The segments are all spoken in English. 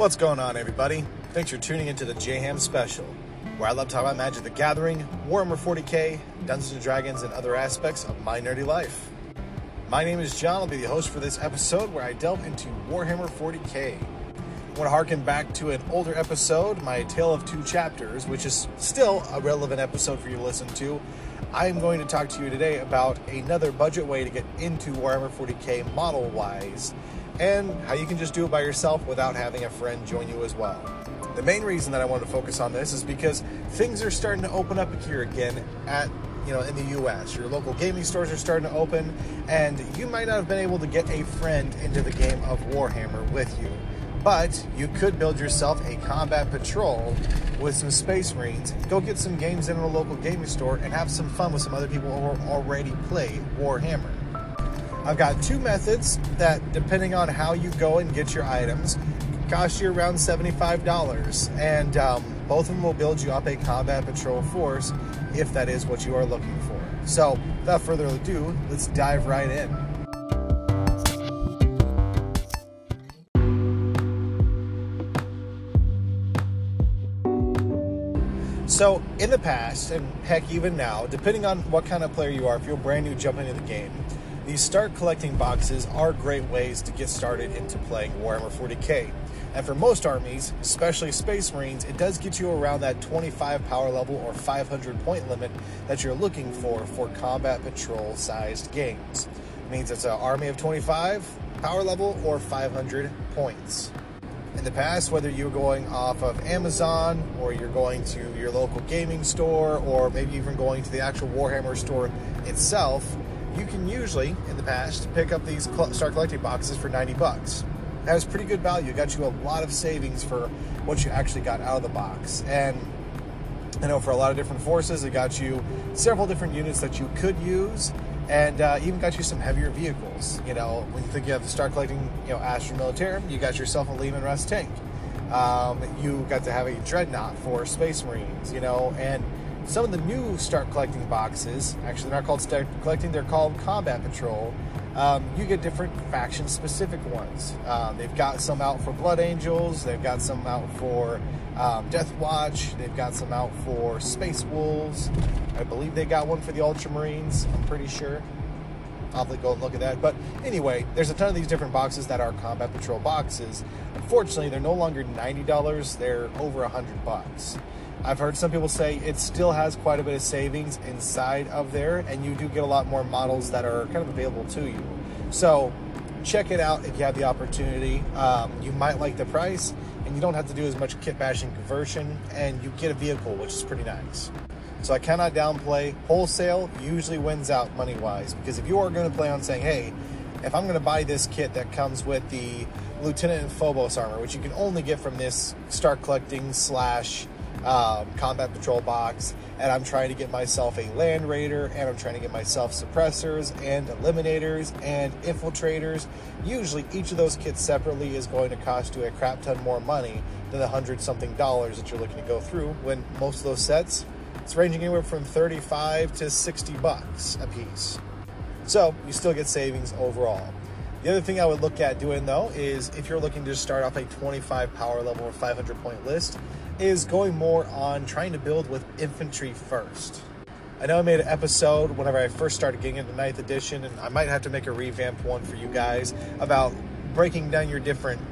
What's going on, everybody? Thanks for tuning into the JHAM special, where I love talking about Magic the Gathering, Warhammer 40k, Dungeons and Dragons, and other aspects of my nerdy life. My name is John. I'll be the host for this episode where I delve into Warhammer 40k. I want to harken back to an older episode, my Tale of Two Chapters, which is still a relevant episode for you to listen to. I'm going to talk to you today about another budget way to get into Warhammer 40k model wise and how you can just do it by yourself without having a friend join you as well. The main reason that I wanted to focus on this is because things are starting to open up here again at you know in the US. Your local gaming stores are starting to open and you might not have been able to get a friend into the game of Warhammer with you. But you could build yourself a combat patrol with some Space Marines, go get some games in a local gaming store, and have some fun with some other people who already play Warhammer. I've got two methods that, depending on how you go and get your items, cost you around $75. And um, both of them will build you up a combat patrol force if that is what you are looking for. So, without further ado, let's dive right in. So, in the past, and heck, even now, depending on what kind of player you are, if you're brand new jumping into the game, these start collecting boxes are great ways to get started into playing Warhammer 40k. And for most armies, especially Space Marines, it does get you around that 25 power level or 500 point limit that you're looking for for combat patrol sized games. It means it's an army of 25 power level or 500 points. In the past, whether you're going off of Amazon or you're going to your local gaming store or maybe even going to the actual Warhammer store itself, you can usually, in the past, pick up these Start Collecting boxes for 90 bucks. That was pretty good value. Got you a lot of savings for what you actually got out of the box. And I know for a lot of different forces, it got you several different units that you could use and uh, even got you some heavier vehicles. You know, when you think you have to start collecting, you know, Astra Militarum, you got yourself a Leman Russ tank. Um, you got to have a Dreadnought for Space Marines, you know, and some of the new Start Collecting boxes, actually, they're not called Start Collecting, they're called Combat Patrol. Um, you get different faction specific ones. Um, they've got some out for Blood Angels, they've got some out for um, Death Watch, they've got some out for Space Wolves. I believe they got one for the Ultramarines, I'm pretty sure. I'll have to go and look at that. But anyway, there's a ton of these different boxes that are Combat Patrol boxes. Unfortunately, they're no longer $90, they're over 100 bucks. I've heard some people say it still has quite a bit of savings inside of there, and you do get a lot more models that are kind of available to you. So check it out if you have the opportunity. Um, you might like the price, and you don't have to do as much kit bashing conversion, and you get a vehicle, which is pretty nice. So I cannot downplay wholesale usually wins out money wise because if you are going to play on saying, hey, if I'm going to buy this kit that comes with the Lieutenant and Phobos armor, which you can only get from this start collecting slash um, combat patrol box, and I'm trying to get myself a land raider, and I'm trying to get myself suppressors and eliminators and infiltrators. Usually, each of those kits separately is going to cost you a crap ton more money than the hundred something dollars that you're looking to go through. When most of those sets, it's ranging anywhere from 35 to 60 bucks a piece. So you still get savings overall. The other thing I would look at doing though is if you're looking to start off a 25 power level or 500 point list, is going more on trying to build with infantry first. I know I made an episode whenever I first started getting into 9th edition, and I might have to make a revamp one for you guys about breaking down your different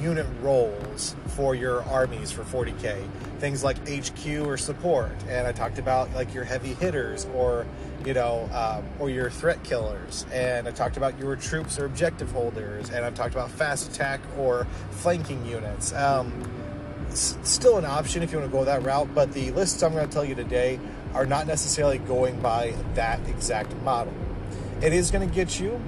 unit roles for your armies for 40k. Things like HQ or support, and I talked about like your heavy hitters or you know, um, or your threat killers, and I talked about your troops or objective holders, and I've talked about fast attack or flanking units. Um, still an option if you want to go that route, but the lists I'm going to tell you today are not necessarily going by that exact model. It is going to get you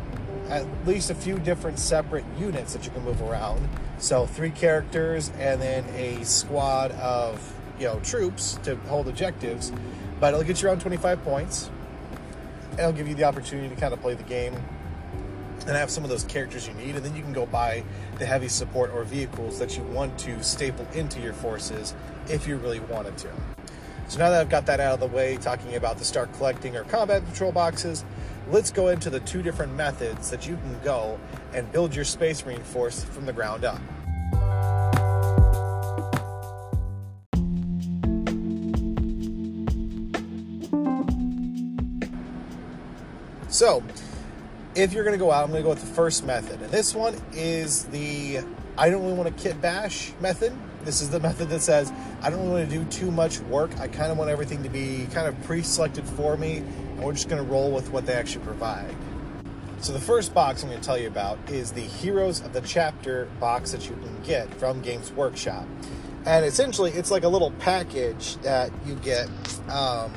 at least a few different separate units that you can move around. So three characters and then a squad of you know troops to hold objectives, but it'll get you around 25 points. And it'll give you the opportunity to kind of play the game and have some of those characters you need, and then you can go buy the heavy support or vehicles that you want to staple into your forces if you really wanted to. So now that I've got that out of the way, talking about the start collecting or combat patrol boxes, let's go into the two different methods that you can go and build your space marine force from the ground up. So, if you're going to go out, I'm going to go with the first method. And this one is the I don't really want to kit bash method. This is the method that says I don't really want to do too much work. I kind of want everything to be kind of pre selected for me, and we're just going to roll with what they actually provide. So, the first box I'm going to tell you about is the Heroes of the Chapter box that you can get from Games Workshop. And essentially, it's like a little package that you get, um,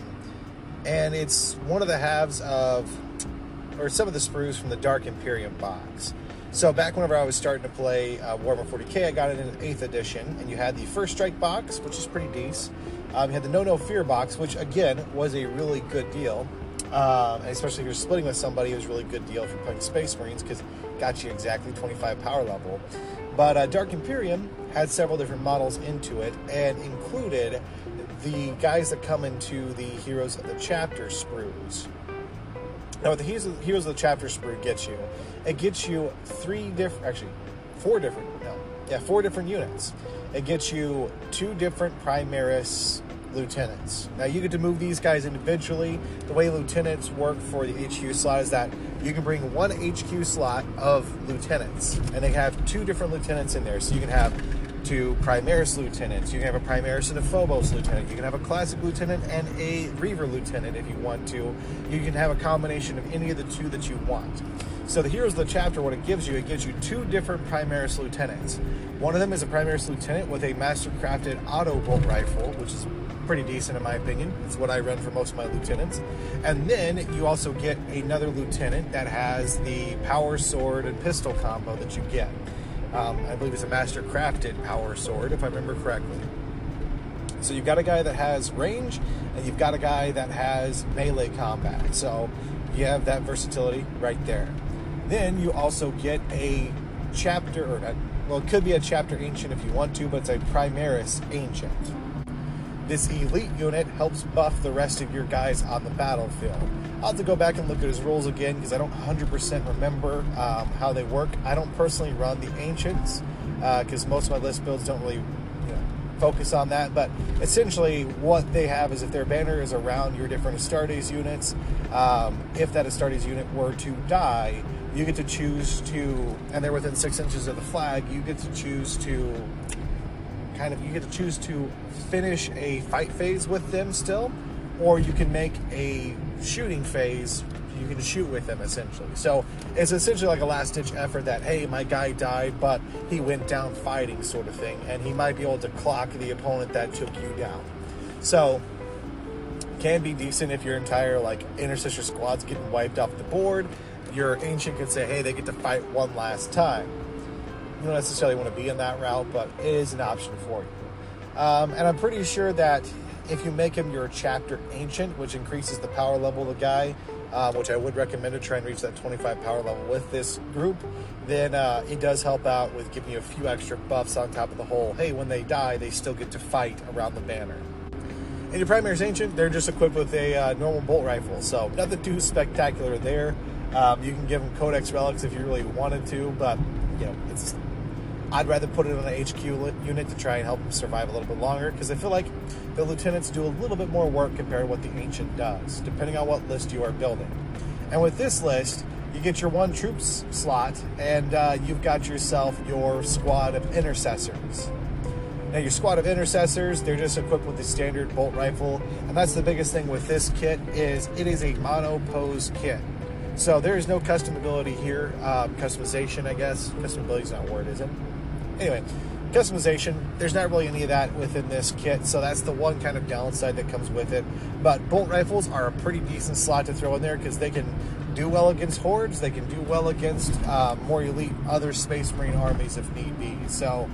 and it's one of the halves of or some of the sprues from the Dark Imperium box. So back whenever I was starting to play uh, Warhammer 40k, I got it in an 8th edition, and you had the First Strike box, which is pretty decent. Um, you had the Know No Fear box, which again was a really good deal. Um, and especially if you're splitting with somebody, it was a really good deal if you're playing Space Marines because got you exactly 25 power level. But uh, Dark Imperium had several different models into it and included the guys that come into the Heroes of the Chapter sprues. Now, the Heroes of, Heroes the Chapter sprue gets you, it gets you three different, actually, four different, no, yeah, four different units. It gets you two different Primaris lieutenants. Now, you get to move these guys individually. The way lieutenants work for the HQ slot is that you can bring one HQ slot of lieutenants, and they have two different lieutenants in there. So you can have two Primaris lieutenants. You can have a Primaris and a Phobos lieutenant. You can have a classic lieutenant and a Reiver lieutenant if you want to. You can have a combination of any of the two that you want. So the Heroes of the Chapter, what it gives you, it gives you two different Primaris lieutenants. One of them is a Primaris lieutenant with a master-crafted auto bolt rifle, which is pretty decent in my opinion. It's what I run for most of my lieutenants. And then you also get another lieutenant that has the power sword and pistol combo that you get. Um, I believe it's a master crafted power sword, if I remember correctly. So you've got a guy that has range, and you've got a guy that has melee combat. So you have that versatility right there. Then you also get a chapter, or not, well, it could be a chapter ancient if you want to, but it's a Primaris ancient. This elite unit helps buff the rest of your guys on the battlefield. I'll have to go back and look at his rules again because I don't 100% remember um, how they work. I don't personally run the ancients because uh, most of my list builds don't really you know, focus on that. But essentially, what they have is if their banner is around your different Astartes units, um, if that Astartes unit were to die, you get to choose to, and they're within six inches of the flag, you get to choose to kind of, you get to choose to finish a fight phase with them still, or you can make a shooting phase, you can shoot with them essentially. So it's essentially like a last ditch effort that, hey, my guy died, but he went down fighting sort of thing, and he might be able to clock the opponent that took you down. So can be decent if your entire like intercessor squad's getting wiped off the board. Your ancient could say, hey, they get to fight one last time. You don't necessarily want to be in that route, but it is an option for you. Um, and I'm pretty sure that if you make him your chapter ancient, which increases the power level of the guy, uh, which I would recommend to try and reach that 25 power level with this group, then uh, it does help out with giving you a few extra buffs on top of the whole. Hey, when they die, they still get to fight around the banner. And your Primaris Ancient, they're just equipped with a uh, normal bolt rifle, so nothing too spectacular there. Um, you can give them Codex Relics if you really wanted to, but you know it's I'd rather put it on an HQ unit to try and help them survive a little bit longer because I feel like the lieutenants do a little bit more work compared to what the ancient does, depending on what list you are building. And with this list, you get your one troops slot, and uh, you've got yourself your squad of intercessors. Now, your squad of intercessors, they're just equipped with the standard bolt rifle, and that's the biggest thing with this kit is it is a mono pose kit. So there is no customability here, um, customization, I guess. Customability is not a word, is it? Anyway, customization, there's not really any of that within this kit, so that's the one kind of downside that comes with it. But bolt rifles are a pretty decent slot to throw in there because they can do well against hordes, they can do well against uh, more elite other Space Marine armies if need be. So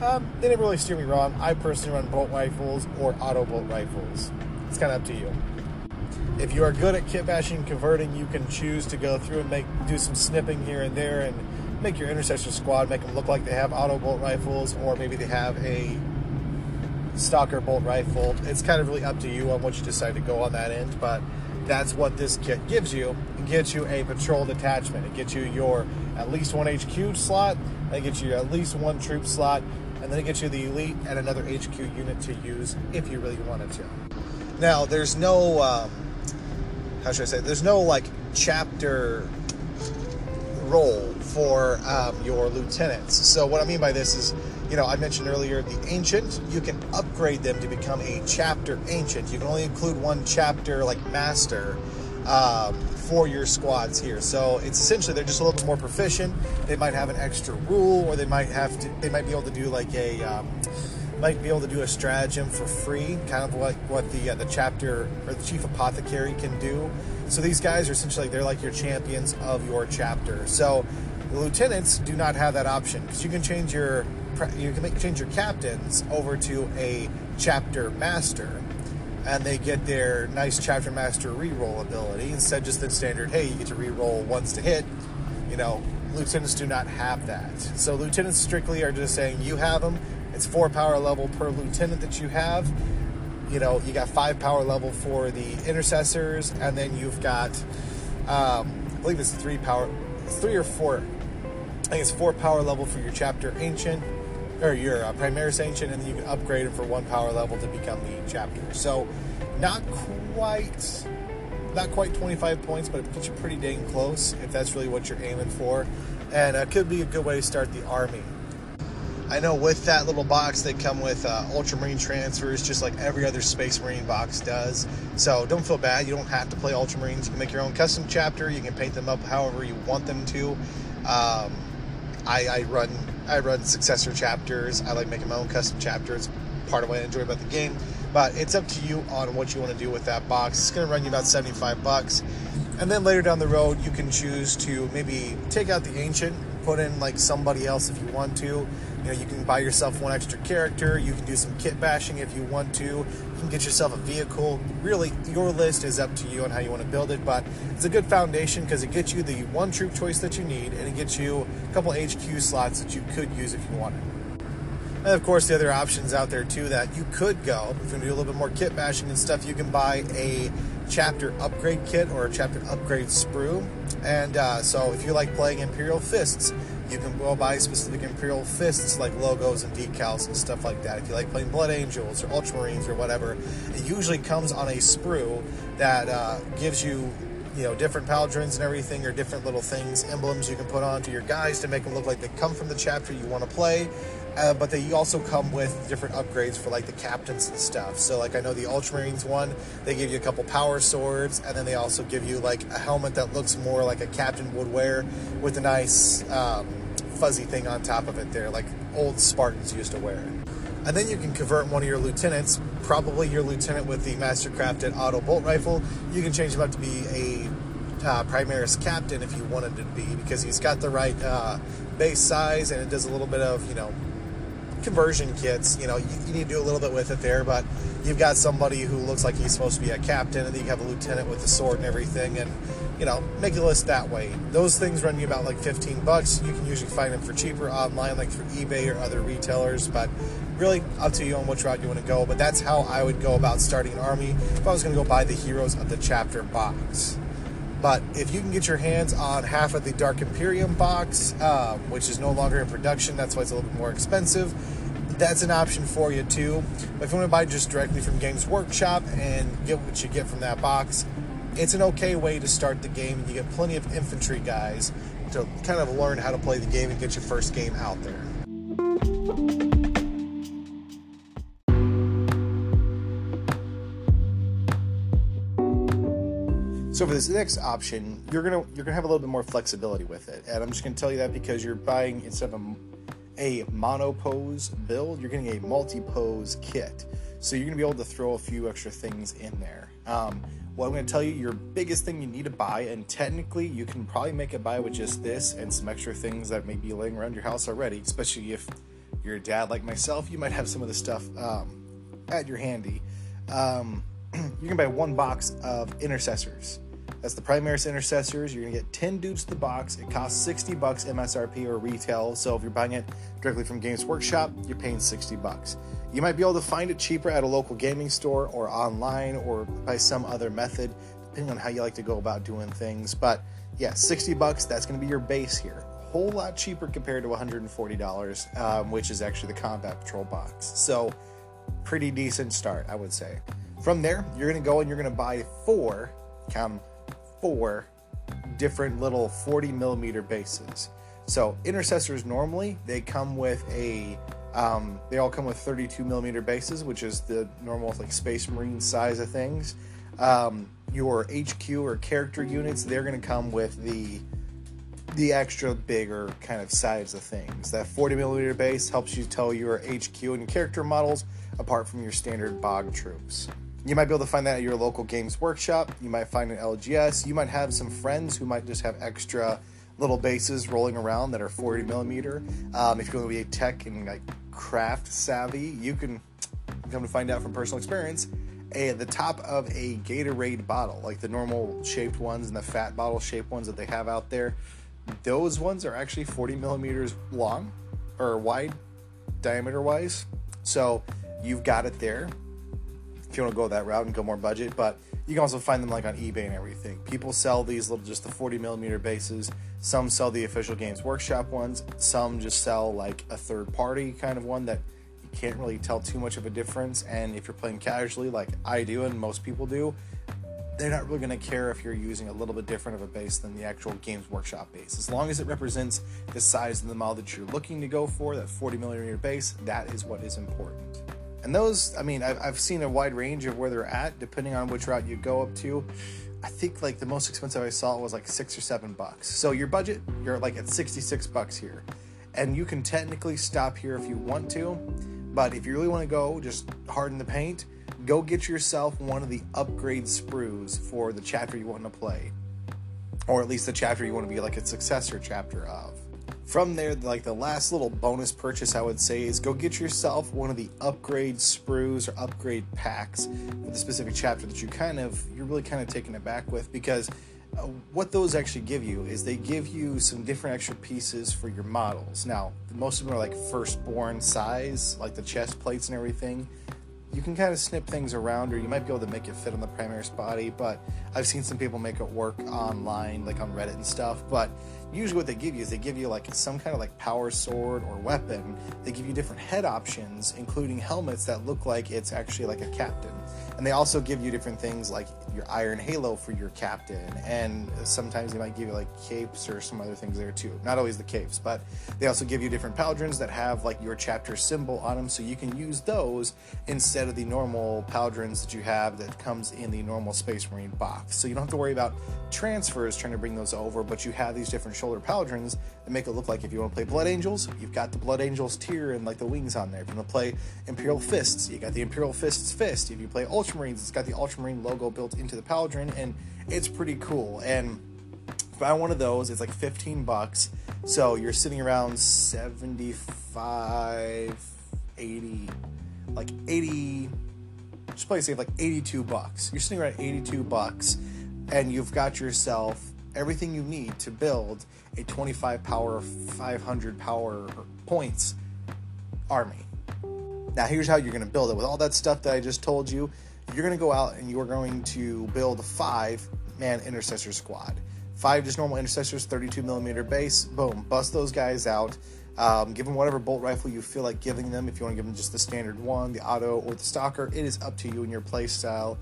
um, they didn't really steer me wrong. I personally run bolt rifles or auto bolt rifles. It's kind of up to you. If you are good at kit bashing and converting, you can choose to go through and make do some snipping here and there and make your intercessor squad make them look like they have auto bolt rifles, or maybe they have a stalker bolt rifle. It's kind of really up to you on what you decide to go on that end, but that's what this kit gives you. It gets you a patrol detachment. It gets you your at least one HQ slot. It gets you at least one troop slot, and then it gets you the elite and another HQ unit to use if you really wanted to. Now, there's no um, how should I say? There's no like chapter role for um, your lieutenants. So what I mean by this is, you know, I mentioned earlier the ancient. You can upgrade them to become a chapter ancient. You can only include one chapter like master um, for your squads here. So it's essentially they're just a little bit more proficient. They might have an extra rule, or they might have to. They might be able to do like a. Um, might be able to do a stratagem for free, kind of what what the uh, the chapter or the chief apothecary can do. So these guys are essentially they're like your champions of your chapter. So the lieutenants do not have that option because you can change your you can make, change your captains over to a chapter master and they get their nice chapter master reroll ability instead just the standard hey you get to reroll once to hit you know lieutenants do not have that so lieutenants strictly are just saying you have them it's four power level per lieutenant that you have. You know, you got five power level for the intercessors, and then you've got, um, I believe it's three power, three or four. I think it's four power level for your chapter ancient, or your uh, Primaris ancient, and then you can upgrade it for one power level to become the chapter. So, not quite, not quite 25 points, but it gets you pretty dang close if that's really what you're aiming for, and it uh, could be a good way to start the army. I know with that little box, they come with uh, Ultramarine transfers, just like every other Space Marine box does. So don't feel bad. You don't have to play Ultramarines. You can make your own custom chapter. You can paint them up however you want them to. Um, I, I, run I run successor chapters. I like making my own custom chapters. Part of what I enjoy about the game. But it's up to you on what you want to do with that box. It's going to run you about 75 bucks. And then later down the road, you can choose to maybe take out the ancient, put in like somebody else if you want to. You know, you can buy yourself one extra character. You can do some kit bashing if you want to. You can get yourself a vehicle. Really, your list is up to you on how you want to build it, but it's a good foundation because it gets you the one troop choice that you need, and it gets you a couple HQ slots that you could use if you wanted. And of course, the other options out there too that you could go if you to do a little bit more kit bashing and stuff. You can buy a chapter upgrade kit or a chapter upgrade sprue. And uh, so, if you like playing Imperial Fists, you can go buy specific Imperial Fists like logos and decals and stuff like that. If you like playing Blood Angels or Ultramarines or whatever, it usually comes on a sprue that uh, gives you you know different pauldrons and everything or different little things emblems you can put onto your guys to make them look like they come from the chapter you want to play uh, but they also come with different upgrades for like the captains and stuff. So like I know the Ultramarines one, they give you a couple power swords, and then they also give you like a helmet that looks more like a captain would wear with a nice um, fuzzy thing on top of it there, like old Spartans used to wear. And then you can convert one of your lieutenants, probably your lieutenant with the mastercrafted auto bolt rifle. You can change him up to be a uh, Primaris captain if you wanted to be, because he's got the right uh, base size and it does a little bit of you know conversion kits. You know, you, you, need to do a little bit with it there, but you've got somebody who looks like he's supposed to be a captain, and then you have a lieutenant with the sword and everything, and you know, make a list that way. Those things run you about like 15 bucks. You can usually find them for cheaper online, like through eBay or other retailers, but really up to you on which route you want to go. But that's how I would go about starting an army if I was going to go buy the Heroes of the Chapter box. But if you can get your hands on half of the Dark Imperium box, um, which is no longer in production, that's why it's a little bit more expensive. That's an option for you too. But if you want to buy just directly from Games Workshop and get what you get from that box, it's an okay way to start the game. You get plenty of infantry guys to kind of learn how to play the game and get your first game out there. So for this next option, you're gonna you're gonna have a little bit more flexibility with it, and I'm just gonna tell you that because you're buying instead of a, a monopose build, you're getting a multi-pose kit. So you're gonna be able to throw a few extra things in there. Um, what I'm gonna tell you, your biggest thing you need to buy, and technically you can probably make it buy with just this and some extra things that may be laying around your house already, especially if you're a dad like myself, you might have some of the stuff um, at your handy. Um, you can buy one box of intercessors. That's the Primaris Intercessors. You're gonna get 10 dudes to the box. It costs 60 bucks MSRP or retail. So if you're buying it directly from Games Workshop, you're paying 60 bucks. You might be able to find it cheaper at a local gaming store or online or by some other method, depending on how you like to go about doing things. But yeah, 60 bucks, that's gonna be your base here. Whole lot cheaper compared to $140, um, which is actually the Combat Patrol box. So pretty decent start, I would say. From there, you're gonna go and you're gonna buy four, count four different little 40 millimeter bases. So intercessors normally they come with a um, they all come with 32 millimeter bases, which is the normal like Space Marine size of things. Um, your HQ or character units they're going to come with the the extra bigger kind of size of things. That 40 millimeter base helps you tell your HQ and character models apart from your standard bog troops. You might be able to find that at your local games workshop. You might find an LGS. You might have some friends who might just have extra little bases rolling around that are 40 millimeter. Um, if you're going to be a tech and like craft savvy, you can come to find out from personal experience. A, the top of a Gatorade bottle, like the normal shaped ones and the fat bottle shaped ones that they have out there, those ones are actually 40 millimeters long or wide, diameter wise. So you've got it there if you want to go that route and go more budget. But you can also find them like on eBay and everything. People sell these little, just the 40 millimeter bases. Some sell the official Games Workshop ones. Some just sell like a third party kind of one that you can't really tell too much of a difference. And if you're playing casually, like I do and most people do, they're not really going to care if you're using a little bit different of a base than the actual Games Workshop base. As long as it represents the size and the model that you're looking to go for, that 40 millimeter base, that is what is important. And those, I mean, I've, I've seen a wide range of where they're at, depending on which route you go up to. I think like the most expensive I saw was like six or seven bucks. So your budget, you're like at 66 bucks here. And you can technically stop here if you want to. But if you really want to go, just harden the paint, go get yourself one of the upgrade sprues for the chapter you want to play. Or at least the chapter you want to be like a successor chapter of. From there, like the last little bonus purchase I would say is go get yourself one of the upgrade sprues or upgrade packs for the specific chapter that you kind of you're really kind of taken aback with because uh, what those actually give you is they give you some different extra pieces for your models. Now, most of them are like firstborn size, like the chest plates and everything you can kind of snip things around or you might be able to make it fit on the Primaris body but i've seen some people make it work online like on reddit and stuff but usually what they give you is they give you like some kind of like power sword or weapon. They give you different head options including helmets that look like it's actually like a captain and they also give you different things like your iron halo for your captain and sometimes they might give you like capes or some other things there too. Not always the capes but they also give you different pauldrons that have like your chapter symbol on them so you can use those instead of the normal pauldrons that you have that comes in the normal space marine box. So you don't have to worry about transfers trying to bring those over but you have these different shoulder pauldrons that make it look like if you want to play blood angels you've got the blood angels tier and like the wings on there. If you want to play imperial fists you got the imperial fists fist. If you play ultramarines it's got the ultramarine logo built into the pauldron and it's pretty cool. And buy one of those it's like 15 bucks. So you're sitting around 75 80 like 80 just play safe like 82 bucks. You're sitting around 82 bucks and you've got yourself everything you need to build a 25 power 500 power points army now here's how you're going to build it with all that stuff that i just told you you're going to go out and you're going to build a five man intercessor squad. Five just normal intercessors, 32 millimeter base. Boom, bust those guys out. Um, give them whatever bolt rifle you feel like giving them. If you want to give them just the standard one, the auto, or the stalker, it is up to you and your play style.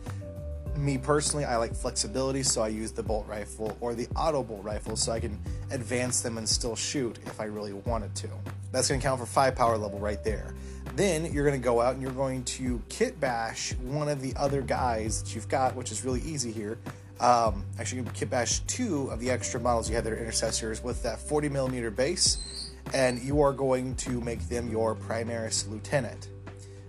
Me personally, I like flexibility, so I use the bolt rifle or the auto bolt rifle so I can advance them and still shoot if I really wanted to. That's going to count for five power level right there. Then you're going to go out and you're going to kit bash one of the other guys that you've got, which is really easy here. Um, actually, you kit bash two of the extra models you have are intercessors with that 40 millimeter base, and you are going to make them your Primaris lieutenant.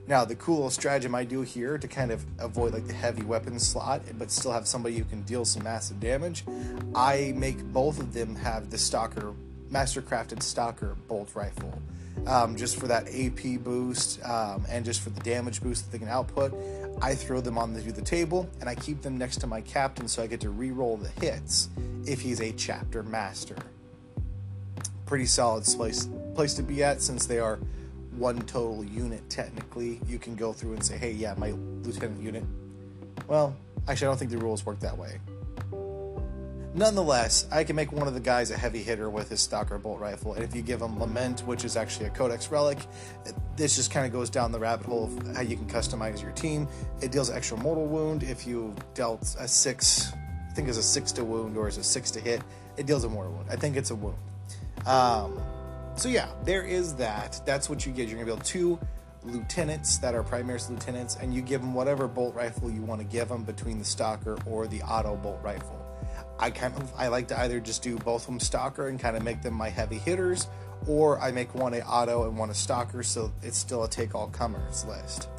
Now, the cool stratagem I do here to kind of avoid like the heavy weapon slot, but still have somebody who can deal some massive damage, I make both of them have the Stalker, Mastercrafted Stalker bolt rifle um, just for that AP boost um, and just for the damage boost that they can output. I throw them on the, the table and I keep them next to my captain so I get to re-roll the hits if he's a chapter master. Pretty solid place place to be at since they are one total unit technically. You can go through and say, "Hey, yeah, my lieutenant unit." Well, actually, I don't think the rules work that way. Nonetheless, I can make one of the guys a heavy hitter with his Stalker bolt rifle, and if you give him Lament, which is actually a Codex relic, this just kind of goes down the rabbit hole of how you can customize your team. It deals extra mortal wound if you dealt a six, I think it's a six to wound or a six to hit. it deals a mortal wound. I think it's a wound. Um, so yeah, there is that. That's what you get. You're gonna build two lieutenants that are Primaris lieutenants, and you give them whatever bolt rifle you want to give them between the stalker or the auto bolt rifle. I kind of I like to either just do both of them stalker and kind of make them my heavy hitters, or I make one a auto and one a stalker, so it's still a take all comers list.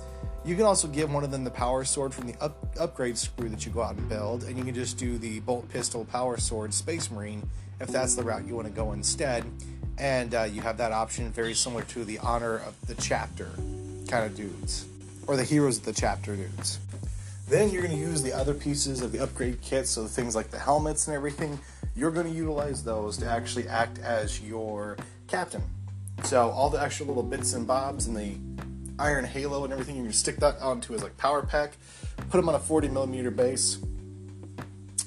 You can also give one of them the power sword from the up, upgrade sprue that you go out and build, and you can just do the bolt pistol power sword space marine if that's the route you want to go instead. And uh, you have that option very similar to the honor of the chapter kind of dudes, or the heroes of the chapter dudes. Then you're going to use the other pieces of the upgrade kit, so things like the helmets and everything. You're going to utilize those to actually act as your captain. So all the extra little bits and bobs and the iron halo and everything, you can stick that onto his like power pack, put them on a 40 millimeter base,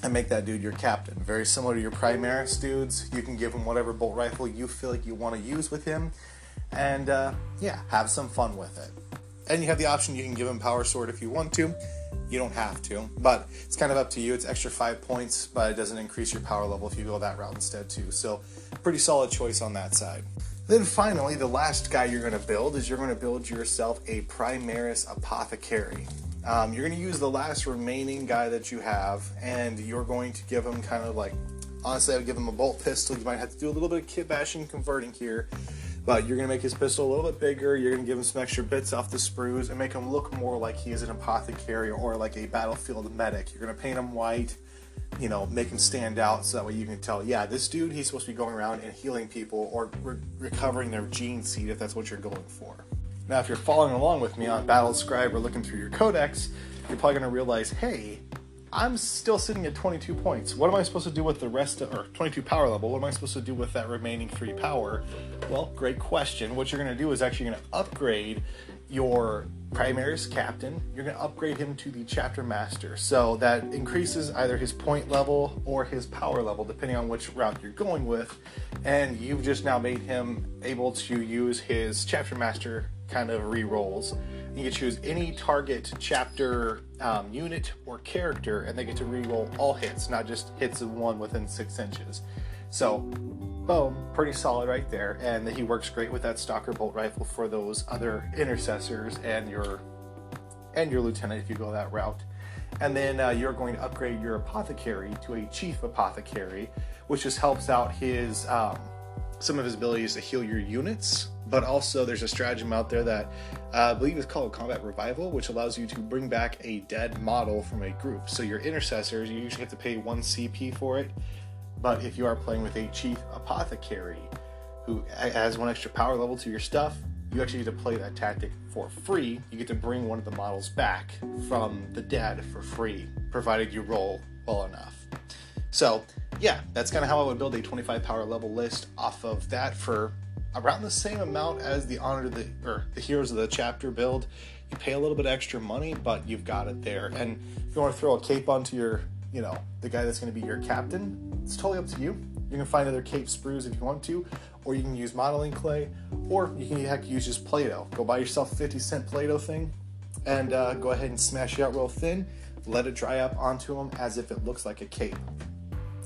and make that dude your captain. Very similar to your Primaris dudes. You can give him whatever bolt rifle you feel like you want to use with him, and uh, yeah, have some fun with it. And you have the option you can give him power sword if you want to. You don't have to, but it's kind of up to you. It's extra five points, but it doesn't increase your power level if you go that route instead too. So, pretty solid choice on that side. Then finally, the last guy you're going to build is you're going to build yourself a Primaris Apothecary. Um, you're going to use the last remaining guy that you have, and you're going to give him kind of like, honestly, I would give him a bolt pistol. You might have to do a little bit of kit bashing converting here, but you're going to make his pistol a little bit bigger. You're going to give him some extra bits off the sprues and make him look more like he is an apothecary or like a battlefield medic. You're going to paint him white you know, make him stand out so that way you can tell, yeah, this dude, he's supposed to be going around and healing people or re- recovering their gene seed if that's what you're going for. Now, if you're following along with me on Battle Scribe or looking through your codex, you're probably going to realize, hey, I'm still sitting at 22 points. What am I supposed to do with the rest of, or 22 power level? What am I supposed to do with that remaining three power? Well, great question. What you're going to do is actually going to upgrade your Primaris captain, you're going to upgrade him to the chapter master. So that increases either his point level or his power level, depending on which route you're going with. And you've just now made him able to use his chapter master kind of re rolls. You can choose any target chapter um, unit or character, and they get to re roll all hits, not just hits of one within six inches. So boom, pretty solid right there. And he works great with that stalker bolt rifle for those other intercessors and your and your lieutenant if you go that route. And then uh, you're going to upgrade your apothecary to a chief apothecary, which just helps out his um, some of his abilities to heal your units. But also, there's a stratagem out there that uh, I believe is called combat revival, which allows you to bring back a dead model from a group. So your intercessors, you usually have to pay one CP for it but if you are playing with a chief apothecary who has one extra power level to your stuff, you actually get to play that tactic for free. You get to bring one of the models back from the dead for free, provided you roll well enough. So, yeah, that's kind of how I would build a 25 power level list off of that for around the same amount as the honor the or the heroes of the chapter build. You pay a little bit extra money, but you've got it there. And if you want to throw a cape onto your, you know, the guy that's going to be your captain, it's totally up to you. You can find other cape sprues if you want to, or you can use modeling clay, or you can heck use just Play-Doh. Go buy yourself a 50 cent Play-Doh thing, and uh, go ahead and smash it out real thin. Let it dry up onto them as if it looks like a cape.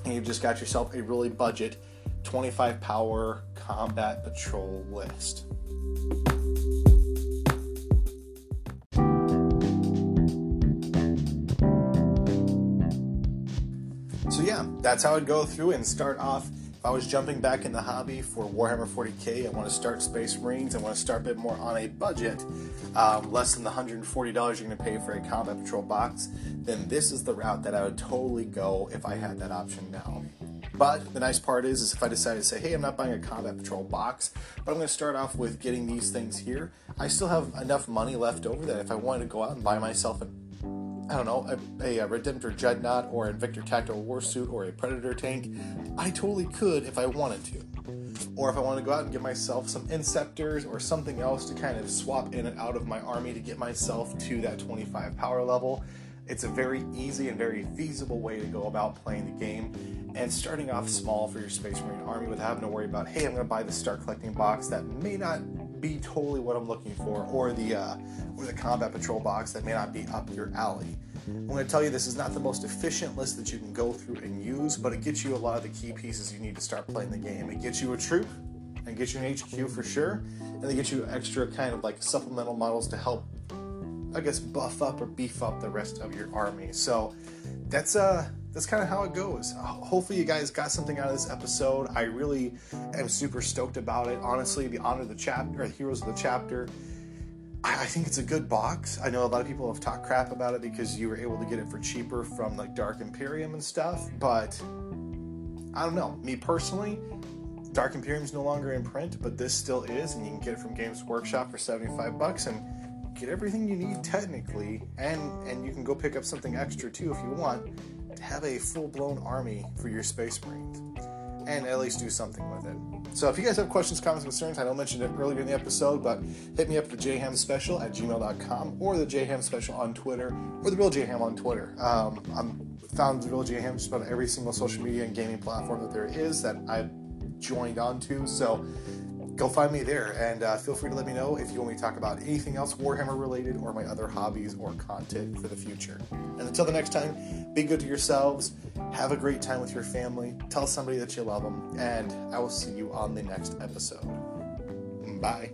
And you've just got yourself a really budget 25 power combat patrol list. So, yeah, that's how I'd go through and start off. If I was jumping back in the hobby for Warhammer 40k, I want to start Space Marines. I want to start a bit more on a budget, um, less than the $140 you're going to pay for a Combat Patrol box. Then this is the route that I would totally go if I had that option now. But the nice part is, is if I decide to say, hey, I'm not buying a Combat Patrol box, but I'm going to start off with getting these things here, I still have enough money left over that if I wanted to go out and buy myself an I don't know, a, a, Redemptor Dreadnought or Invictor Tactical Warsuit or a Predator tank, I totally could if I wanted to. Or if I want to go out and get myself some Inceptors or something else to kind of swap in and out of my army to get myself to that 25 power level. It's a very easy and very feasible way to go about playing the game and starting off small for your Space Marine army without having to worry about, hey, I'm going to buy the start collecting box that may not be totally what I'm looking for, or the uh, or the combat patrol box that may not be up your alley. I'm going to tell you this is not the most efficient list that you can go through and use, but it gets you a lot of the key pieces you need to start playing the game. It gets you a troop and gets you an HQ for sure, and they get you extra kind of like supplemental models to help, I guess, buff up or beef up the rest of your army. So that's uh that's kind of how it goes. Hopefully, you guys got something out of this episode. I really am super stoked about it. Honestly, the honor of the chapter, or heroes of the chapter, I think it's a good box. I know a lot of people have talked crap about it because you were able to get it for cheaper from like Dark Imperium and stuff, but I don't know. Me personally, Dark Imperium is no longer in print, but this still is, and you can get it from Games Workshop for 75 bucks and get everything you need technically, and and you can go pick up something extra too if you want have a full-blown army for your Space Marines, and at least do something with it. So if you guys have questions, comments, concerns, I know I mentioned it earlier in the episode, but hit me up at the jhamspecial at gmail.com or the jham special on Twitter or the real jham on Twitter. Um, I'm found the real jham just about every single social media and gaming platform that there is that I've joined onto. So go find me there and uh, feel free to let me know if you want me to talk about anything else Warhammer related or my other hobbies or content for the future. And until the next time, be good to yourselves, have a great time with your family, tell somebody that you love them, and I will see you on the next episode. Bye.